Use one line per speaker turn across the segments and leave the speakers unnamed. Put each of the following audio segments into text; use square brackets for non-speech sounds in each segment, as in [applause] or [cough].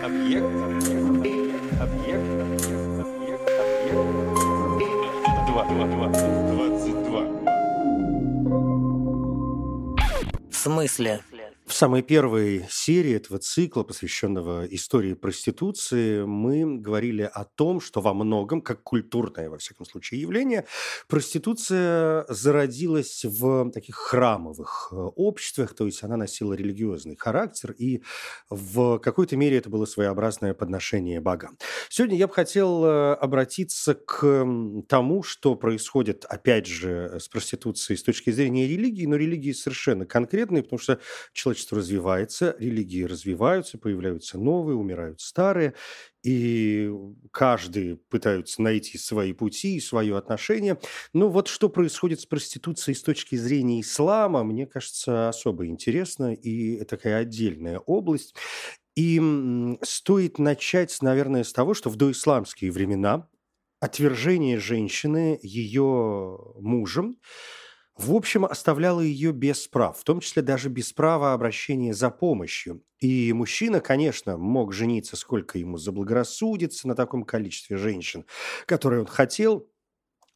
Объект. Объект. Объект. Объект. Объект. Два. Два. Два. Двадцать два.
В смысле?
В самой первой серии этого цикла, посвященного истории проституции, мы говорили о том, что во многом, как культурное, во всяком случае, явление, проституция зародилась в таких храмовых э, обществах, то есть она носила религиозный характер, и в какой-то мере это было своеобразное подношение богам. Сегодня я бы хотел э, обратиться к тому, что происходит, опять же, с проституцией с точки зрения религии, но религии совершенно конкретные, потому что человечество развивается, религии развиваются, появляются новые, умирают старые, и каждый пытаются найти свои пути и свое отношение. Но вот что происходит с проституцией с точки зрения ислама, мне кажется, особо интересно, и такая отдельная область. И стоит начать, наверное, с того, что в доисламские времена отвержение женщины ее мужем в общем, оставляло ее без прав, в том числе даже без права обращения за помощью. И мужчина, конечно, мог жениться сколько ему заблагорассудится на таком количестве женщин, которые он хотел,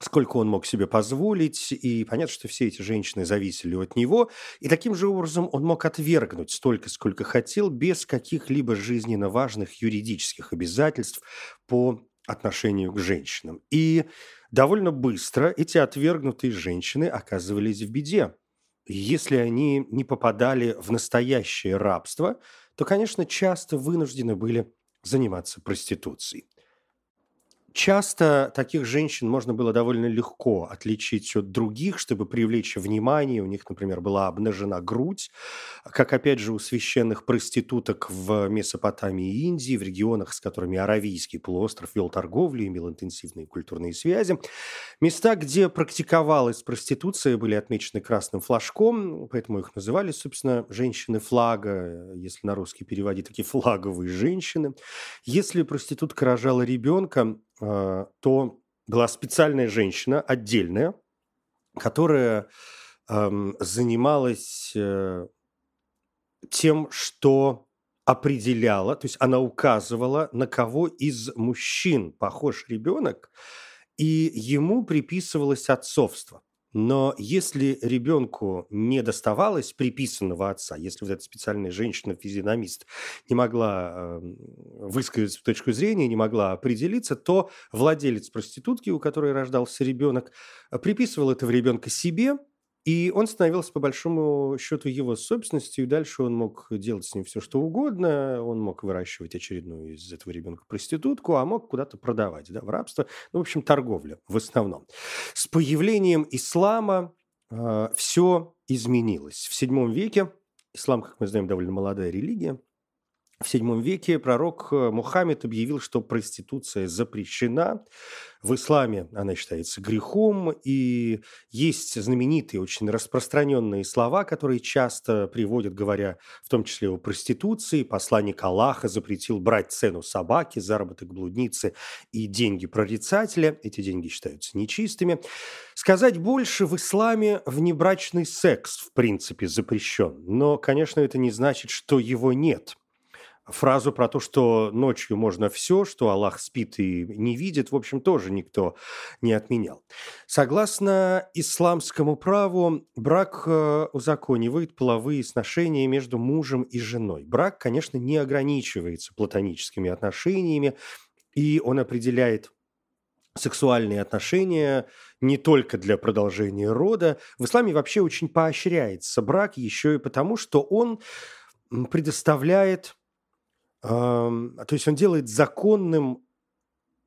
сколько он мог себе позволить, и понятно, что все эти женщины зависели от него, и таким же образом он мог отвергнуть столько, сколько хотел, без каких-либо жизненно важных юридических обязательств по отношению к женщинам. И довольно быстро эти отвергнутые женщины оказывались в беде. Если они не попадали в настоящее рабство, то, конечно, часто вынуждены были заниматься проституцией. Часто таких женщин можно было довольно легко отличить от других, чтобы привлечь внимание. У них, например, была обнажена грудь, как, опять же, у священных проституток в Месопотамии и Индии, в регионах, с которыми Аравийский полуостров вел торговлю, имел интенсивные культурные связи. Места, где практиковалась проституция, были отмечены красным флажком, поэтому их называли, собственно, женщины флага, если на русский переводить, такие флаговые женщины. Если проститутка рожала ребенка, то была специальная женщина, отдельная, которая ам, занималась э, тем, что определяла, то есть она указывала, на кого из мужчин похож ребенок, и ему приписывалось отцовство. Но если ребенку не доставалось приписанного отца, если вот эта специальная женщина-физиономист не могла э, высказать точку зрения, не могла определиться, то владелец проститутки, у которой рождался ребенок, приписывал этого ребенка себе, и он становился, по большому счету, его собственностью, и дальше он мог делать с ним все, что угодно. Он мог выращивать очередную из этого ребенка проститутку, а мог куда-то продавать, да, в рабство. Ну, в общем, торговля в основном. С появлением ислама э, все изменилось. В VII веке, ислам, как мы знаем, довольно молодая религия, в VII веке пророк э, Мухаммед объявил, что проституция запрещена. В исламе она считается грехом, и есть знаменитые, очень распространенные слова, которые часто приводят, говоря в том числе о проституции. Посланник Аллаха запретил брать цену собаки, заработок блудницы и деньги прорицателя. Эти деньги считаются нечистыми. Сказать больше, в исламе внебрачный секс, в принципе, запрещен. Но, конечно, это не значит, что его нет – фразу про то, что ночью можно все, что Аллах спит и не видит, в общем, тоже никто не отменял. Согласно исламскому праву, брак э, узаконивает половые сношения между мужем и женой. Брак, конечно, не ограничивается платоническими отношениями, и он определяет сексуальные отношения не только для продолжения рода. В исламе вообще очень поощряется брак еще и потому, что он предоставляет то есть он делает законным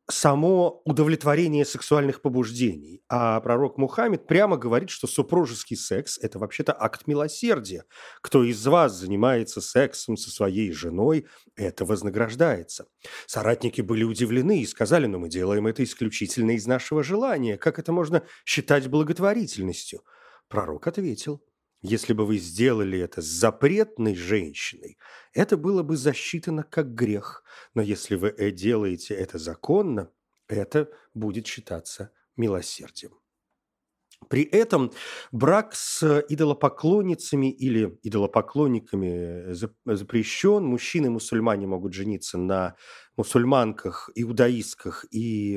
само удовлетворение сексуальных побуждений. А пророк Мухаммед прямо говорит, что супружеский секс – это вообще-то акт милосердия. Кто из вас занимается сексом со своей женой, это вознаграждается. Соратники были удивлены и сказали, но мы делаем это исключительно из нашего желания. Как это можно считать благотворительностью? Пророк ответил, если бы вы сделали это с запретной женщиной, это было бы засчитано как грех. Но если вы э, делаете это законно, это будет считаться милосердием. При этом брак с идолопоклонницами или идолопоклонниками запрещен. Мужчины-мусульмане могут жениться на мусульманках, иудаистках и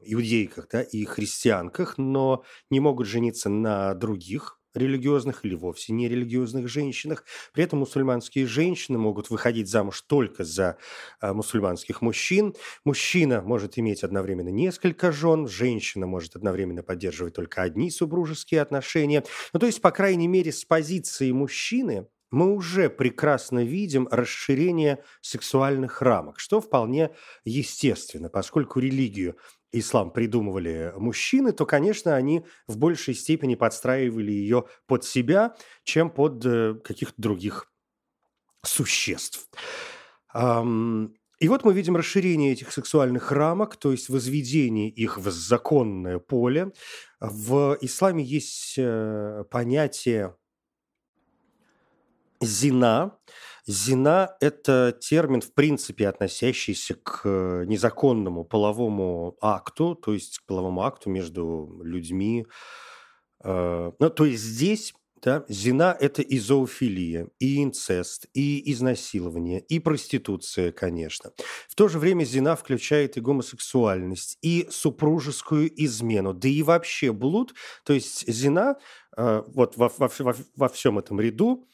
иудейках, да, и христианках, но не могут жениться на других религиозных или вовсе не религиозных женщинах. При этом мусульманские женщины могут выходить замуж только за а, мусульманских мужчин. Мужчина может иметь одновременно несколько жен, женщина может одновременно поддерживать только одни супружеские отношения. Ну, то есть, по крайней мере, с позиции мужчины мы уже прекрасно видим расширение сексуальных рамок, что вполне естественно, поскольку религию ислам придумывали мужчины, то, конечно, они в большей степени подстраивали ее под себя, чем под э, каких-то других существ. И вот мы видим расширение этих сексуальных рамок, то есть возведение их в законное поле. В исламе есть э, понятие зина, Зина – это термин, в принципе, относящийся к э, незаконному половому акту, то есть к половому акту между людьми. Э, ну, то есть здесь да, зина – это и зоофилия, и инцест, и изнасилование, и проституция, конечно. В то же время зина включает и гомосексуальность, и супружескую измену, да и вообще блуд. То есть зина э, вот во, во, во, во всем этом ряду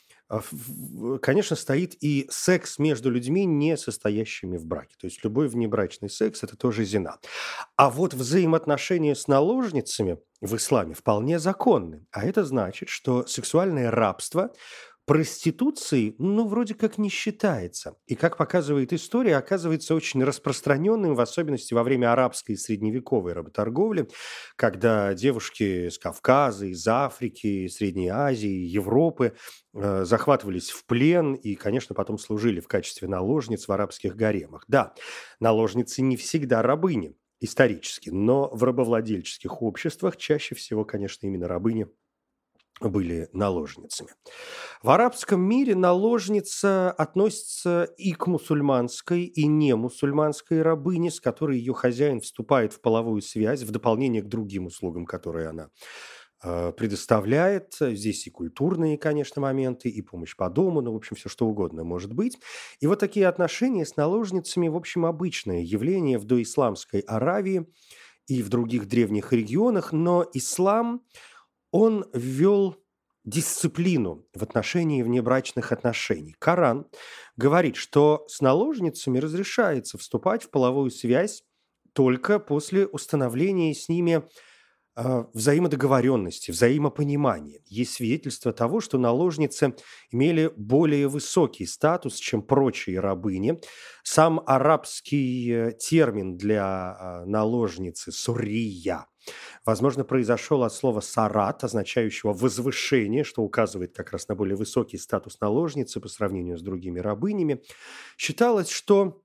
конечно, стоит и секс между людьми, не состоящими в браке. То есть любой внебрачный секс – это тоже зина. А вот взаимоотношения с наложницами в исламе вполне законны. А это значит, что сексуальное рабство проституцией, ну, вроде как не считается. И, как показывает история, оказывается очень распространенным, в особенности во время арабской и средневековой работорговли, когда девушки с Кавказа, из Африки, Средней Азии, Европы э, захватывались в плен и, конечно, потом служили в качестве наложниц в арабских гаремах. Да, наложницы не всегда рабыни исторически, но в рабовладельческих обществах чаще всего, конечно, именно рабыни – были наложницами. В арабском мире наложница относится и к мусульманской, и не мусульманской рабыне, с которой ее хозяин вступает в половую связь в дополнение к другим услугам, которые она э, предоставляет. Здесь и культурные, конечно, моменты, и помощь по дому, ну, в общем, все что угодно может быть. И вот такие отношения с наложницами, в общем, обычное явление в доисламской Аравии и в других древних регионах, но ислам – он ввел дисциплину в отношении внебрачных отношений. Коран говорит, что с наложницами разрешается вступать в половую связь только после установления с ними э, взаимодоговоренности, взаимопонимания. Есть свидетельство того, что наложницы имели более высокий статус, чем прочие рабыни. Сам арабский э, термин для э, наложницы «сурия» Возможно, произошел от слова «сарат», означающего «возвышение», что указывает как раз на более высокий статус наложницы по сравнению с другими рабынями. Считалось, что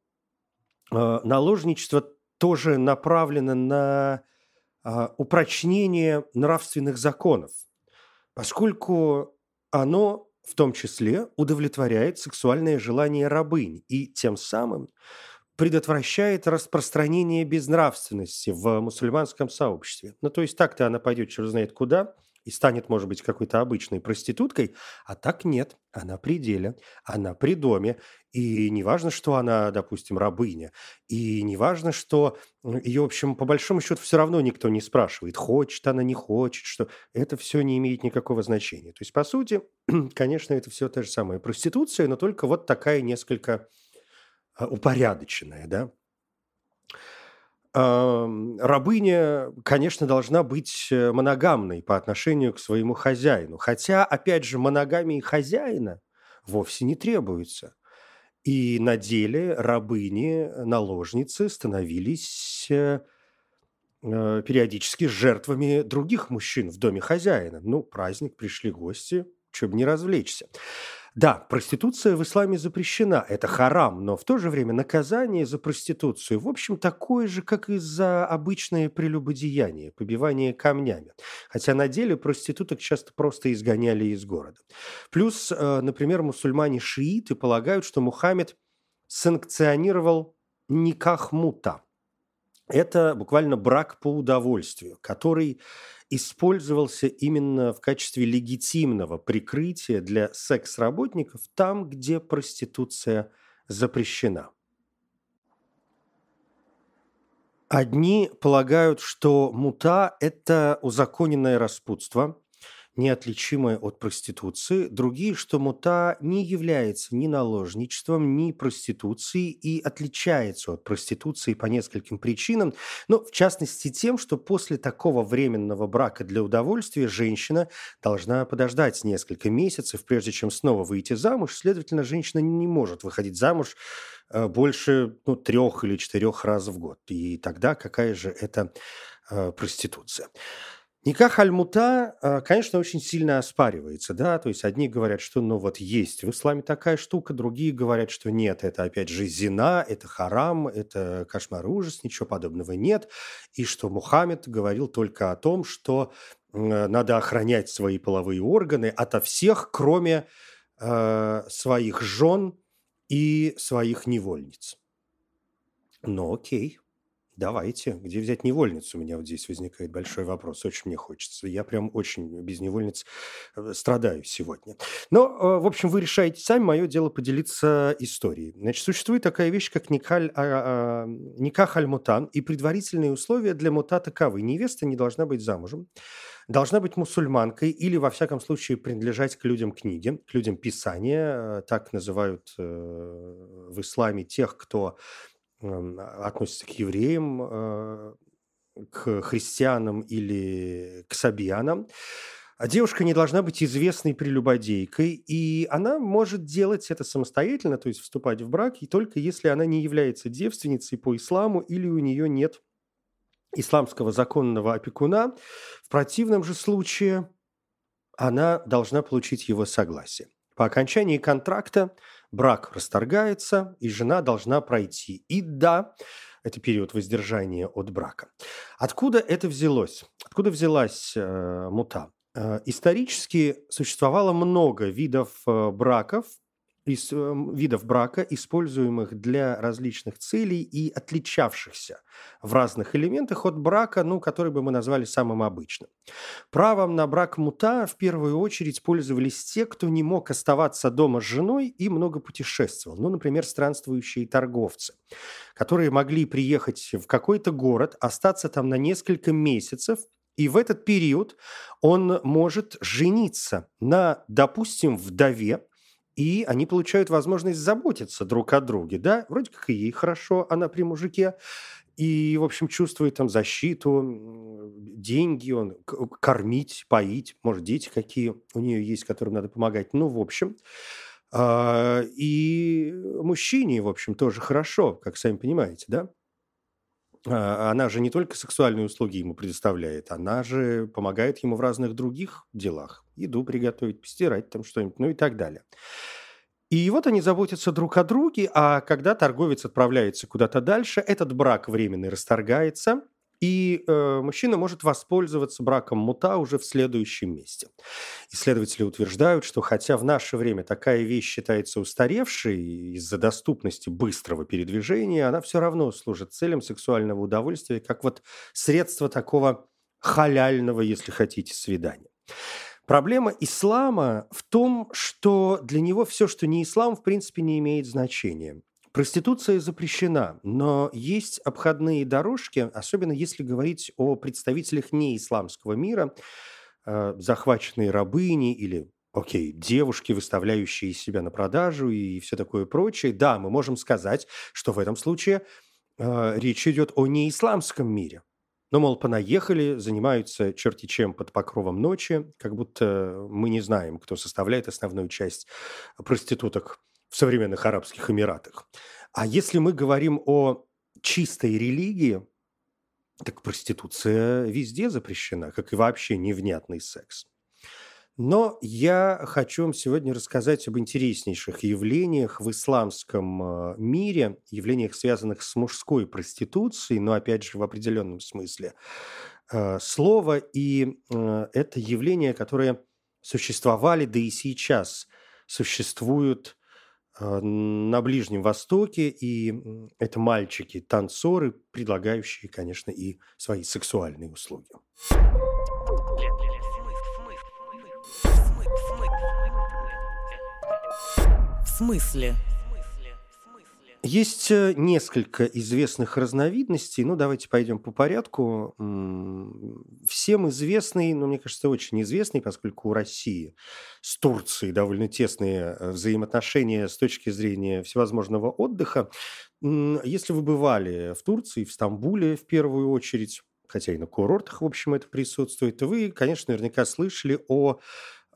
э, наложничество тоже направлено на э, упрочнение нравственных законов, поскольку оно в том числе удовлетворяет сексуальное желание рабынь и тем самым предотвращает распространение безнравственности в мусульманском сообществе. Ну, то есть так-то она пойдет черт знает куда и станет, может быть, какой-то обычной проституткой, а так нет, она при деле, она при доме, и не важно, что она, допустим, рабыня, и не важно, что ее, в общем, по большому счету все равно никто не спрашивает, хочет она, не хочет, что это все не имеет никакого значения. То есть, по сути, [clears throat] конечно, это все та же самая проституция, но только вот такая несколько а, упорядоченная, да. Рабыня, конечно, должна быть э, моногамной по отношению к своему хозяину. Хотя, опять же, моногамии хозяина вовсе не требуется. И на деле рабыни, наложницы становились э, э, периодически жертвами других мужчин в доме хозяина. Ну, праздник, пришли гости, чтобы не развлечься. Да, проституция в исламе запрещена, это харам, но в то же время наказание за проституцию, в общем, такое же, как и за обычное прелюбодеяние, побивание камнями. Хотя на деле проституток часто просто изгоняли из города. Плюс, э, например, мусульмане-шииты полагают, что Мухаммед санкционировал никах мута. Это буквально брак по удовольствию, который использовался именно в качестве легитимного прикрытия для секс-работников там, где проституция запрещена. Одни полагают, что мута – это узаконенное распутство, неотличимое от проституции, другие, что мута не является ни наложничеством, ни проституцией и отличается от проституции по нескольким причинам, но в частности тем, что после такого временного брака для удовольствия женщина должна подождать несколько месяцев, прежде чем снова выйти замуж, следовательно, женщина не может выходить замуж э, больше ну, трех или четырех раз в год. И тогда какая же это э, проституция? Никах аль-Мута, а, конечно, очень сильно оспаривается, да, то есть одни говорят, что, ну, вот есть в исламе такая штука, другие говорят, что нет, это, опять же, зина, это харам, это кошмар ужас, ничего подобного нет, и что Мухаммед говорил только о том, что надо охранять свои половые органы ото всех, кроме э, своих жен и своих невольниц. Ну, окей, Давайте. Где взять невольницу? У меня вот здесь возникает большой вопрос. Очень мне хочется. Я прям очень без невольниц э, страдаю сегодня. Но, э, в общем, вы решаете сами. Мое дело поделиться историей. Значит, существует такая вещь, как никаль, а, а, никах аль-мутан. И предварительные условия для мута таковы. Невеста не должна быть замужем должна быть мусульманкой или, во всяком случае, принадлежать к людям книги, к людям писания. Э, так называют в исламе тех, кто относится к евреям, а, к христианам или к сабиянам. А девушка не должна быть известной прелюбодейкой, и она может делать это самостоятельно, то есть вступать в брак, и только если она не является девственницей по исламу или у нее нет исламского законного опекуна. В противном же случае она должна получить его согласие. По окончании контракта брак расторгается, и жена должна пройти. И да, это период воздержания от брака. Откуда это взялось? Откуда взялась э, мута? Э, исторически существовало много видов э, браков, из э, видов брака, используемых для различных целей и отличавшихся в разных элементах от брака, ну, который бы мы назвали самым обычным. Правом на брак мута в первую очередь пользовались те, кто не мог оставаться дома с женой и много путешествовал. Ну, например, странствующие торговцы, которые могли приехать в какой-то город, остаться там на несколько месяцев и в этот период он может жениться на, допустим, вдове, и они получают возможность заботиться друг о друге, да, вроде как и ей хорошо, она при мужике, и, в общем, чувствует там защиту, деньги, он кормить, поить, может, дети какие у нее есть, которым надо помогать. Ну, в общем, а, и мужчине, в общем, тоже хорошо, как сами понимаете, да? А, она же не только сексуальные услуги ему предоставляет, она же помогает ему в разных других делах. Еду приготовить, постирать там что-нибудь, ну и так далее. И вот они заботятся друг о друге, а когда торговец отправляется куда-то дальше, этот брак временный расторгается – и э, мужчина может воспользоваться браком мута уже в следующем месте. Исследователи утверждают, что хотя в наше время такая вещь считается устаревшей из-за доступности быстрого передвижения, она все равно служит целям сексуального удовольствия, как вот средство такого халяльного, если хотите, свидания. Проблема ислама в том, что для него все, что не ислам, в принципе, не имеет значения. Проституция запрещена, но есть обходные дорожки, особенно если говорить о представителях неисламского мира, э, захваченные рабыни или окей, девушки, выставляющие себя на продажу и все такое прочее. Да, мы можем сказать, что в этом случае э, речь идет о неисламском мире. Но, мол, понаехали, занимаются черти чем под покровом ночи, как будто мы не знаем, кто составляет основную часть проституток современных Арабских Эмиратах. А если мы говорим о чистой религии, так проституция везде запрещена, как и вообще невнятный секс. Но я хочу вам сегодня рассказать об интереснейших явлениях в исламском э, мире, явлениях, связанных с мужской проституцией, но опять же в определенном смысле э, слова. И э, это явления, которые существовали, да и сейчас существуют Э, на Ближнем Востоке, и это мальчики, танцоры, предлагающие, конечно, и свои сексуальные услуги.
В смысле?
Есть э, несколько известных разновидностей. Ну, давайте пойдем по порядку. Всем известный, ну, мне кажется, очень известный, поскольку у России с Турцией довольно тесные э, взаимоотношения с точки зрения всевозможного отдыха. Если вы бывали в Турции, в Стамбуле в первую очередь, хотя и на курортах, в общем, это присутствует, вы, конечно, наверняка слышали о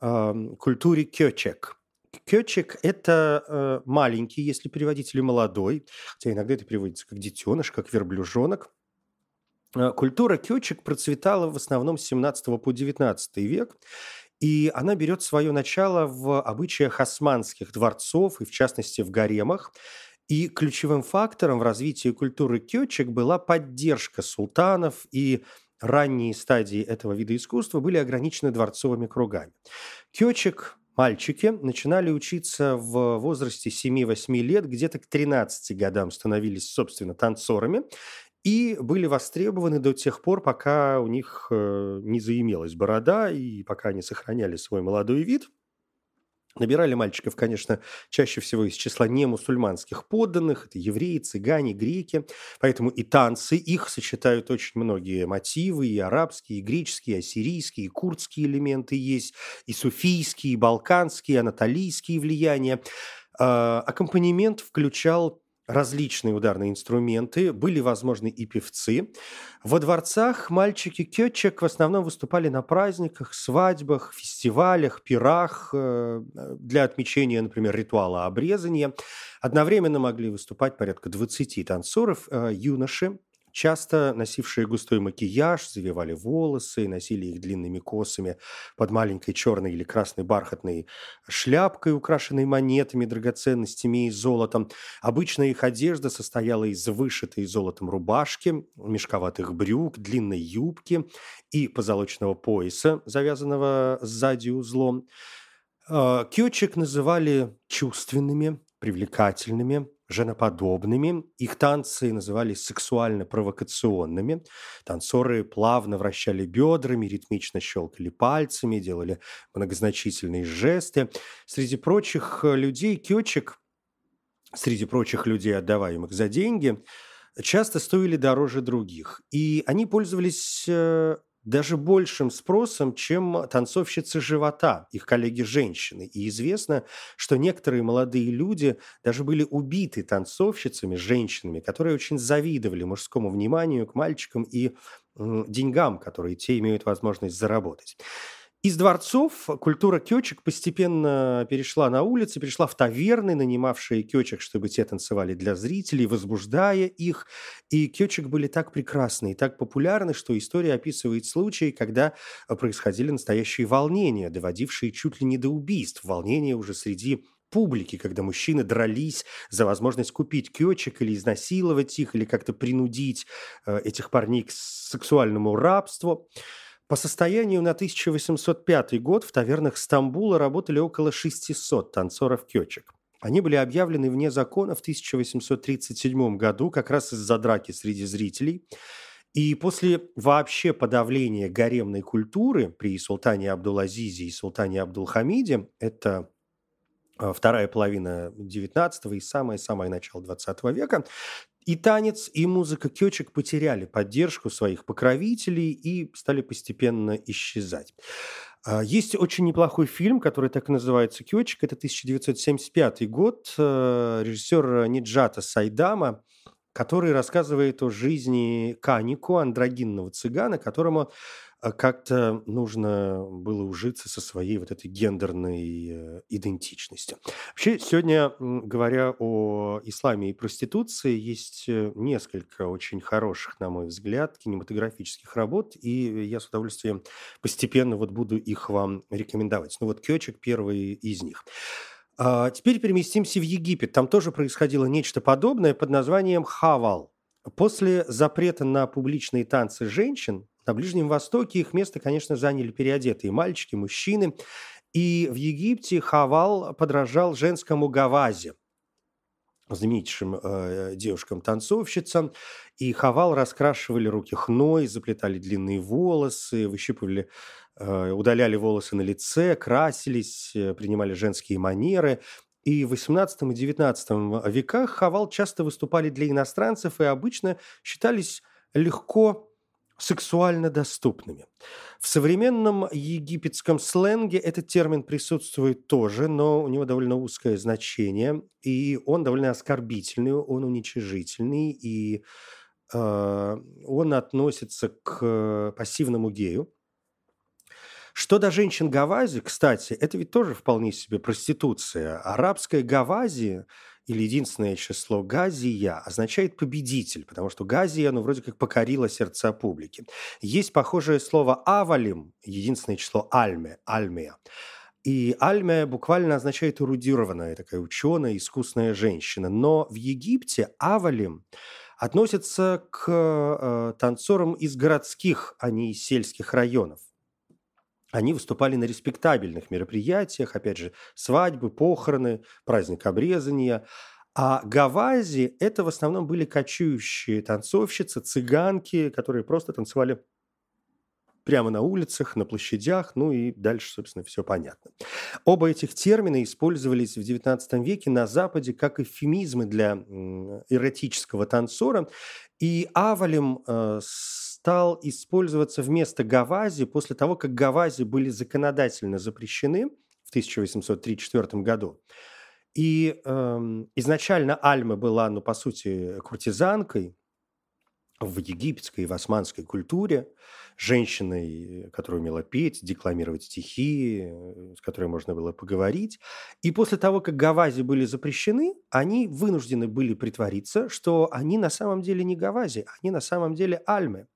э, культуре кёчек – Кёчик – это э, маленький, если переводить, или молодой, хотя иногда это переводится как детеныш, как верблюжонок. Э, культура кёчик процветала в основном с 17 по 19 век, и она берет свое начало в обычаях османских дворцов и, в частности, в гаремах. И ключевым фактором в развитии культуры кёчик была поддержка султанов, и ранние стадии этого вида искусства были ограничены дворцовыми кругами. Кёчик Мальчики начинали учиться в возрасте 7-8 лет, где-то к 13 годам становились, собственно, танцорами и были востребованы до тех пор, пока у них э, не заимелась борода и пока они сохраняли свой молодой вид – Набирали мальчиков, конечно, чаще всего из числа немусульманских подданных. Это евреи, цыгане, греки. Поэтому и танцы их сочетают очень многие мотивы. И арабские, и греческие, и ассирийские, и курдские элементы есть. И суфийские, и балканские, и анатолийские влияния. А, аккомпанемент включал различные ударные инструменты, были возможны и певцы. Во дворцах мальчики кетчек в основном выступали на праздниках, свадьбах, фестивалях, пирах э, для отмечения, например, ритуала обрезания. Одновременно могли выступать порядка 20 танцоров, э, юноши, Часто носившие густой макияж, завивали волосы, носили их длинными косами под маленькой черной или красной бархатной шляпкой, украшенной монетами, драгоценностями и золотом. Обычно их одежда состояла из вышитой золотом рубашки, мешковатых брюк, длинной юбки и позолоченного пояса, завязанного сзади узлом. А, Кёчек называли чувственными, привлекательными, женоподобными. Их танцы назывались сексуально-провокационными. Танцоры плавно вращали бедрами, ритмично щелкали пальцами, делали многозначительные жесты. Среди прочих э, людей кёчек, среди прочих людей, отдаваемых за деньги, часто стоили дороже других. И они пользовались э, даже большим спросом, чем танцовщицы живота, их коллеги-женщины. И известно, что некоторые молодые люди даже были убиты танцовщицами, женщинами, которые очень завидовали мужскому вниманию к мальчикам и деньгам, которые те имеют возможность заработать. Из дворцов культура кёчек постепенно перешла на улицы, перешла в таверны, нанимавшие кёчек, чтобы те танцевали для зрителей, возбуждая их. И кёчек были так прекрасны и так популярны, что история описывает случаи, когда происходили настоящие волнения, доводившие чуть ли не до убийств, волнения уже среди публики, когда мужчины дрались за возможность купить кёчек или изнасиловать их, или как-то принудить э, этих парней к сексуальному рабству. По состоянию на 1805 год в тавернах Стамбула работали около 600 танцоров-кёчек. Они были объявлены вне закона в 1837 году как раз из-за драки среди зрителей. И после вообще подавления гаремной культуры при султане Абдул-Азизе и султане Абдул-Хамиде, это а, вторая половина 19 и самое-самое начало 20 века, и танец, и музыка кёчек потеряли поддержку своих покровителей и стали постепенно исчезать. А, есть очень неплохой фильм, который так и называется «Кёчек». Это 1975 год. Э, режиссер Ниджата Сайдама, который рассказывает о жизни Канику, андрогинного цыгана, которому а как-то нужно было ужиться со своей вот этой гендерной э, идентичностью. Вообще, сегодня, говоря о исламе и проституции, есть э, несколько очень хороших, на мой взгляд, кинематографических работ, и я с удовольствием постепенно вот буду их вам рекомендовать. Ну вот «Кёчек» первый из них. А теперь переместимся в Египет. Там тоже происходило нечто подобное под названием «Хавал». После запрета на публичные танцы женщин на Ближнем Востоке их место, конечно, заняли переодетые мальчики, мужчины. И в Египте Хавал подражал женскому гавазе, знаменитейшим э, девушкам-танцовщицам. И Хавал раскрашивали руки хной, заплетали длинные волосы, выщипывали, э, удаляли волосы на лице, красились, э, принимали женские манеры. И в XVIII и XIX веках хавал часто выступали для иностранцев и обычно считались легко сексуально доступными. В современном египетском сленге этот термин присутствует тоже, но у него довольно узкое значение, и он довольно оскорбительный, он уничижительный, и э, он относится к пассивному гею. Что до женщин Гавази, кстати, это ведь тоже вполне себе проституция. Арабская Гавази или единственное число Газия означает победитель, потому что Газия, ну, вроде как покорила сердца публики. Есть похожее слово авалим, единственное число альме, альмия. И альмия буквально означает эрудированная, такая ученая, искусная женщина. Но в Египте авалим относится к э, танцорам из городских, а не из сельских районов. Они выступали на респектабельных мероприятиях, опять же, свадьбы, похороны, праздник обрезания. А гавази – это в основном были кочующие танцовщицы, цыганки, которые просто танцевали прямо на улицах, на площадях, ну и дальше, собственно, все понятно. Оба этих термина использовались в XIX веке на Западе как эвфемизмы для эротического танцора, и авалем э, стал использоваться вместо гавази после того, как гавази были законодательно запрещены в 1834 году. И э, изначально Альма была, ну, по сути, куртизанкой, в египетской и в османской культуре женщиной, которая умела петь, декламировать стихи, э, с которой можно было поговорить. И после того, как гавази были запрещены, они вынуждены были притвориться, что они на самом деле не гавази, они на самом деле альмы.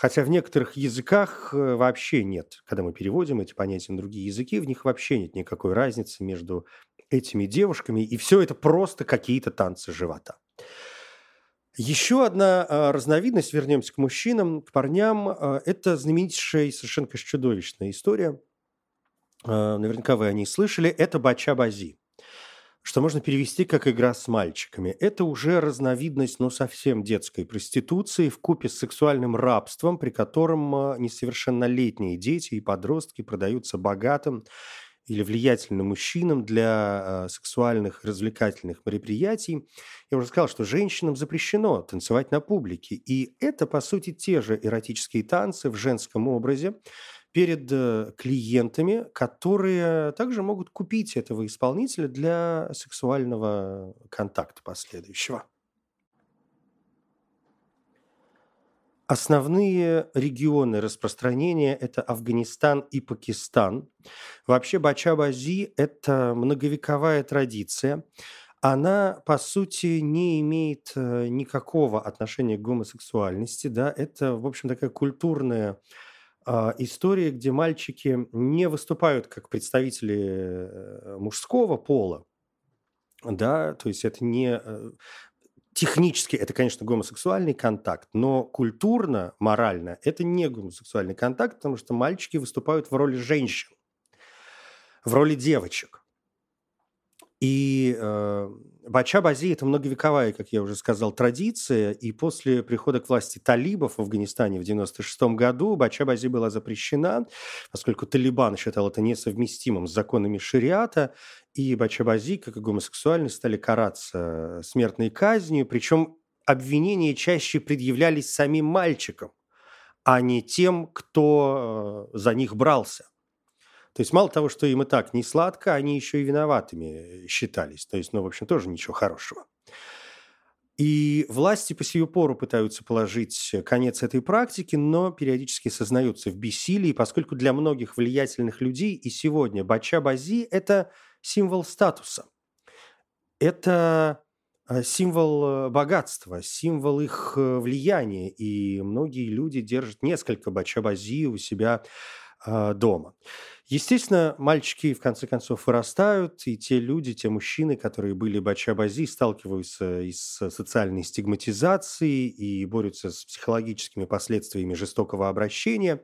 Хотя в некоторых языках э, вообще нет, когда мы переводим эти понятия на другие языки, в них вообще нет никакой разницы между этими девушками, и все это просто какие-то танцы живота. Еще одна а, разновидность, вернемся к мужчинам, к парням, а, это знаменитейшая и совершенно чудовищная история. А, наверняка вы о ней слышали. Это бача-бази, что можно перевести как игра с мальчиками. Это уже разновидность, ну, совсем детской проституции в купе с сексуальным рабством, при котором несовершеннолетние дети и подростки продаются богатым или влиятельным мужчинам для э, сексуальных развлекательных мероприятий. Я уже сказал, что женщинам запрещено танцевать на публике. И это, по сути, те же эротические танцы в женском образе перед э, клиентами, которые также могут купить этого исполнителя для сексуального контакта последующего. Основные регионы распространения – это Афганистан и Пакистан. Вообще бача-бази – это многовековая традиция. Она, по сути, не имеет э, никакого отношения к гомосексуальности. Да? Это, в общем, такая культурная а, история, где мальчики не выступают как представители э, мужского пола, да, то есть это не э, технически это, конечно, гомосексуальный контакт, но культурно, морально это не гомосексуальный контакт, потому что мальчики выступают в роли женщин, в роли девочек. И э, Бача-Бази – это многовековая, как я уже сказал, традиция, и после прихода к власти талибов в Афганистане в 1996 году Бача-Бази была запрещена, поскольку Талибан считал это несовместимым с законами шариата, и Бача-Бази, как и гомосексуальность, стали караться смертной казнью, причем обвинения чаще предъявлялись самим мальчикам, а не тем, кто э, за них брался. То есть мало того, что им и так не сладко, они еще и виноватыми считались. То есть, ну, в общем, тоже ничего хорошего. И власти по сию пору пытаются положить конец этой практике, но периодически сознаются в бессилии, поскольку для многих влиятельных людей и сегодня бача-бази – это символ статуса. Это э, символ э, богатства, символ их э, влияния, и многие люди держат несколько бача-бази у себя э, дома. Естественно, мальчики в конце концов вырастают, и те люди, те мужчины, которые были бачабази, сталкиваются и с социальной стигматизацией и борются с психологическими последствиями жестокого обращения.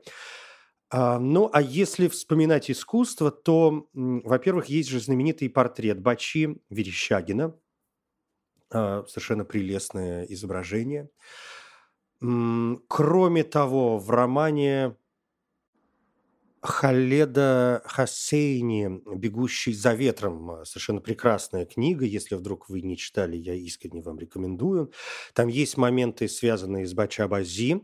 А, ну, а если вспоминать искусство, то, во-первых, есть же знаменитый портрет Бачи Верещагина, а, совершенно прелестное изображение. Кроме того, в романе Халеда Хасейни «Бегущий за ветром». Совершенно прекрасная книга. Если вдруг вы не читали, я искренне вам рекомендую. Там есть моменты, связанные с Бачабази. А,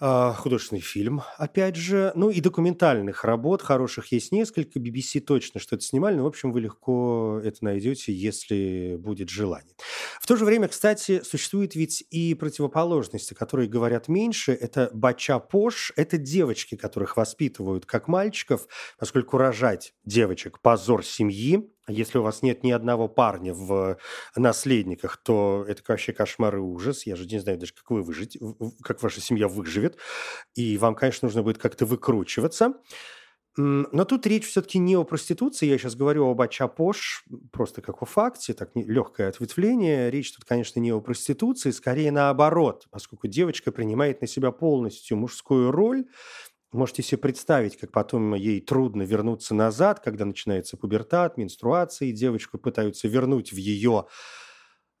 художественный фильм, опять же. Ну и документальных работ хороших есть несколько. BBC точно что-то снимали, но, в общем, вы легко это найдете, если будет желание. В то же время, кстати, существует ведь и противоположности, которые говорят меньше. Это бача-пош, это девочки, которых воспитывают как мальчиков, поскольку рожать девочек – позор семьи, если у вас нет ни одного парня в наследниках, то это вообще кошмар и ужас. Я же не знаю даже, как вы выжить, как ваша семья выживет. И вам, конечно, нужно будет как-то выкручиваться. Но тут речь все-таки не о проституции, я сейчас говорю об ачапош, просто как о факте, так легкое ответвление. Речь тут, конечно, не о проституции, скорее наоборот, поскольку девочка принимает на себя полностью мужскую роль, Можете себе представить, как потом ей трудно вернуться назад, когда начинается пубертат, менструации, девочку пытаются вернуть в ее,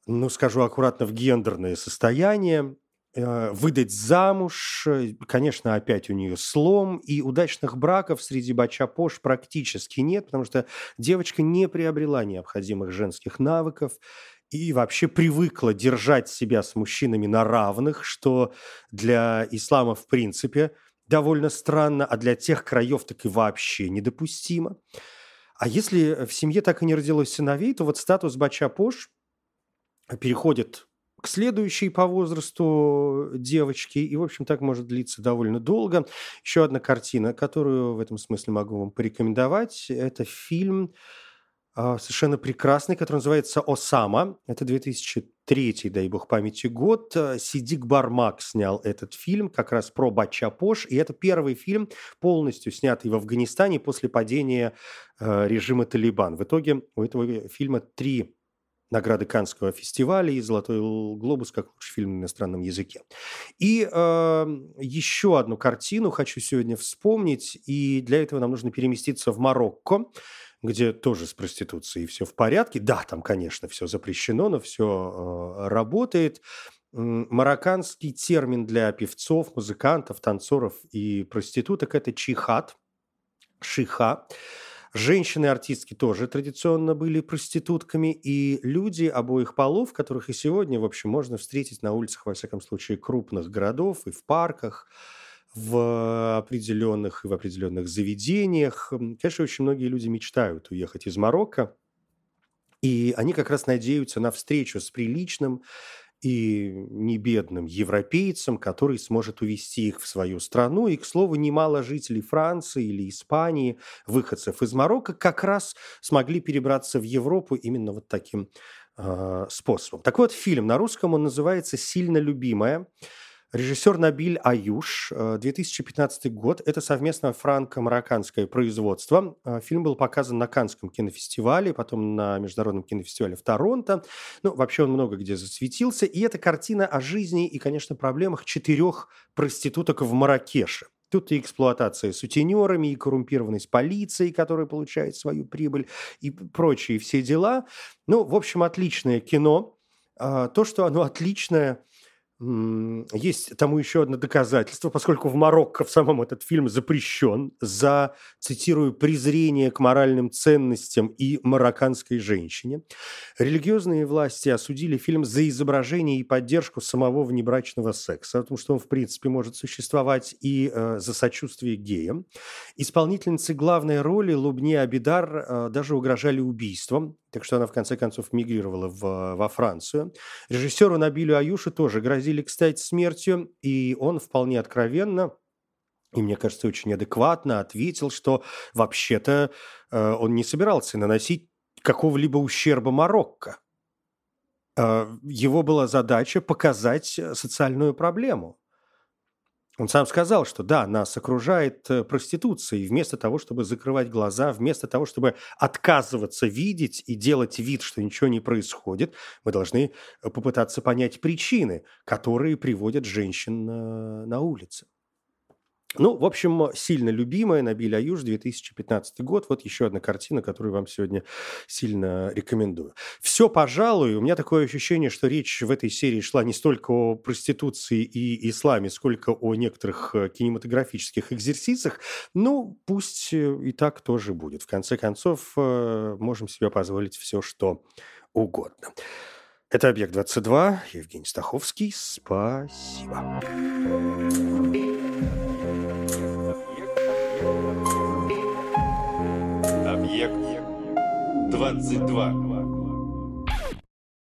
ну, скажу аккуратно, в гендерное состояние, э, выдать замуж, э, конечно, опять у нее слом, и удачных браков среди бачапош практически нет, потому что девочка не приобрела необходимых женских навыков, и вообще привыкла держать себя с мужчинами на равных, что для ислама в принципе – довольно странно, а для тех краев так и вообще недопустимо. А если в семье так и не родилось сыновей, то вот статус бача-пош переходит к следующей по возрасту девочке, и, в общем, так может длиться довольно долго. Еще одна картина, которую в этом смысле могу вам порекомендовать, это фильм совершенно прекрасный, который называется «Осама». Это 2003, дай бог памяти, год. Э, Сидик Бармак снял этот фильм как раз про Бачапош. И это первый фильм, полностью снятый в Афганистане после падения э, режима Талибан. В итоге у этого фильма три награды Каннского фестиваля и «Золотой глобус» как лучший фильм на иностранном языке. И э, еще одну картину хочу сегодня вспомнить, и для этого нам нужно переместиться в Марокко, где тоже с проституцией все в порядке. Да, там, конечно, все запрещено, но все э, работает. Марокканский термин для певцов, музыкантов, танцоров и проституток – это чихат, шиха. Женщины-артистки тоже традиционно были проститутками, и люди обоих полов, которых и сегодня, в общем, можно встретить на улицах, во всяком случае, крупных городов и в парках – в определенных и в определенных заведениях. Конечно, очень многие люди мечтают уехать из Марокко, и они как раз надеются на встречу с приличным и небедным европейцем, который сможет увести их в свою страну. И, к слову, немало жителей Франции или Испании, выходцев из Марокко, как раз смогли перебраться в Европу именно вот таким э, способом. Так вот, фильм на русском он называется «Сильно любимая». Режиссер Набиль Аюш, 2015 э, год. Это совместно франко-марокканское производство. Э, фильм был показан на Канском кинофестивале, потом на Международном кинофестивале в Торонто. Ну, вообще он много где засветился. И это картина о жизни и, конечно, проблемах четырех проституток в Маракеше. Тут и эксплуатация сутенерами, и коррумпированность полиции, которая получает свою прибыль, и прочие все дела. Ну, в общем, отличное кино. А, то, что оно отличное, есть тому еще одно доказательство, поскольку в Марокко в самом этот фильм запрещен за, цитирую, презрение к моральным ценностям и марокканской женщине. Религиозные власти осудили фильм за изображение и поддержку самого внебрачного секса, потому что он, в принципе, может существовать и э, за сочувствие геям. Исполнительницы главной роли Лубне Абидар э, даже угрожали убийством, так что она в конце концов мигрировала в, во Францию. Режиссеру Набилю Аюшу тоже грозили, кстати, смертью, и он вполне откровенно и, мне кажется, очень адекватно ответил, что вообще-то э, он не собирался наносить какого-либо ущерба Марокко. Э, его была задача показать э, социальную проблему. Он сам сказал, что да, нас окружает э, проституция, и вместо того, чтобы закрывать глаза, вместо того, чтобы отказываться видеть и делать вид, что ничего не происходит, мы должны э, попытаться понять причины, которые приводят женщин на, на улице. Ну, в общем, сильно любимая Набиль Аюш, 2015 год. Вот еще одна картина, которую вам сегодня сильно рекомендую. Все, пожалуй. У меня такое ощущение, что речь в этой серии шла не столько о проституции и исламе, сколько о некоторых э, кинематографических экзерсисах. Ну, пусть э, и так тоже будет. В конце концов, э, можем себе позволить все, что угодно. Это «Объект-22», Евгений Стаховский. Спасибо.
Объект 22.